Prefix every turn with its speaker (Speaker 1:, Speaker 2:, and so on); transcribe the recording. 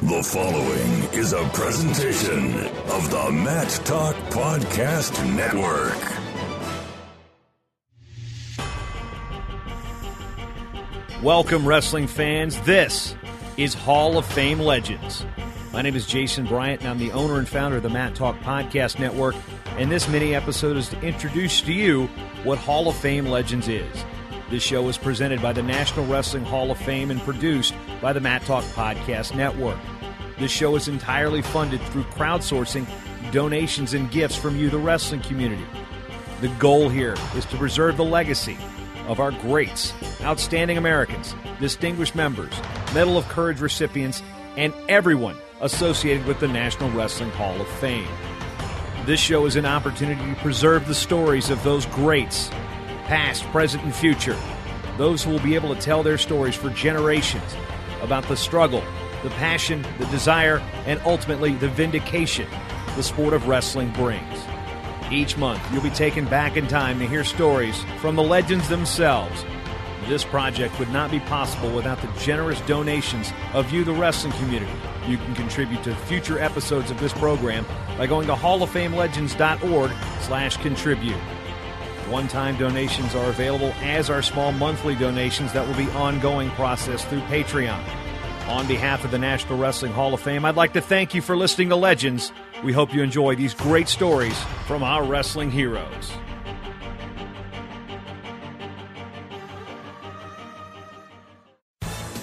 Speaker 1: The following is a presentation of the Mat Talk Podcast Network.
Speaker 2: Welcome, wrestling fans. This is Hall of Fame Legends. My name is Jason Bryant, and I'm the owner and founder of the Mat Talk Podcast Network. And this mini episode is to introduce to you what Hall of Fame Legends is. This show is presented by the National Wrestling Hall of Fame and produced by the Mat Talk Podcast Network. This show is entirely funded through crowdsourcing, donations, and gifts from you, the wrestling community. The goal here is to preserve the legacy of our greats, outstanding Americans, distinguished members, Medal of Courage recipients, and everyone associated with the National Wrestling Hall of Fame. This show is an opportunity to preserve the stories of those greats, past, present, and future. Those who will be able to tell their stories for generations about the struggle, the passion, the desire, and ultimately the vindication the sport of wrestling brings. Each month, you'll be taken back in time to hear stories from the legends themselves. This project would not be possible without the generous donations of you, the wrestling community. You can contribute to future episodes of this program by going to halloffamenelegends.org slash contribute. One-time donations are available as are small monthly donations that will be ongoing process through Patreon. On behalf of the National Wrestling Hall of Fame, I'd like to thank you for listening to Legends. We hope you enjoy these great stories from our wrestling heroes.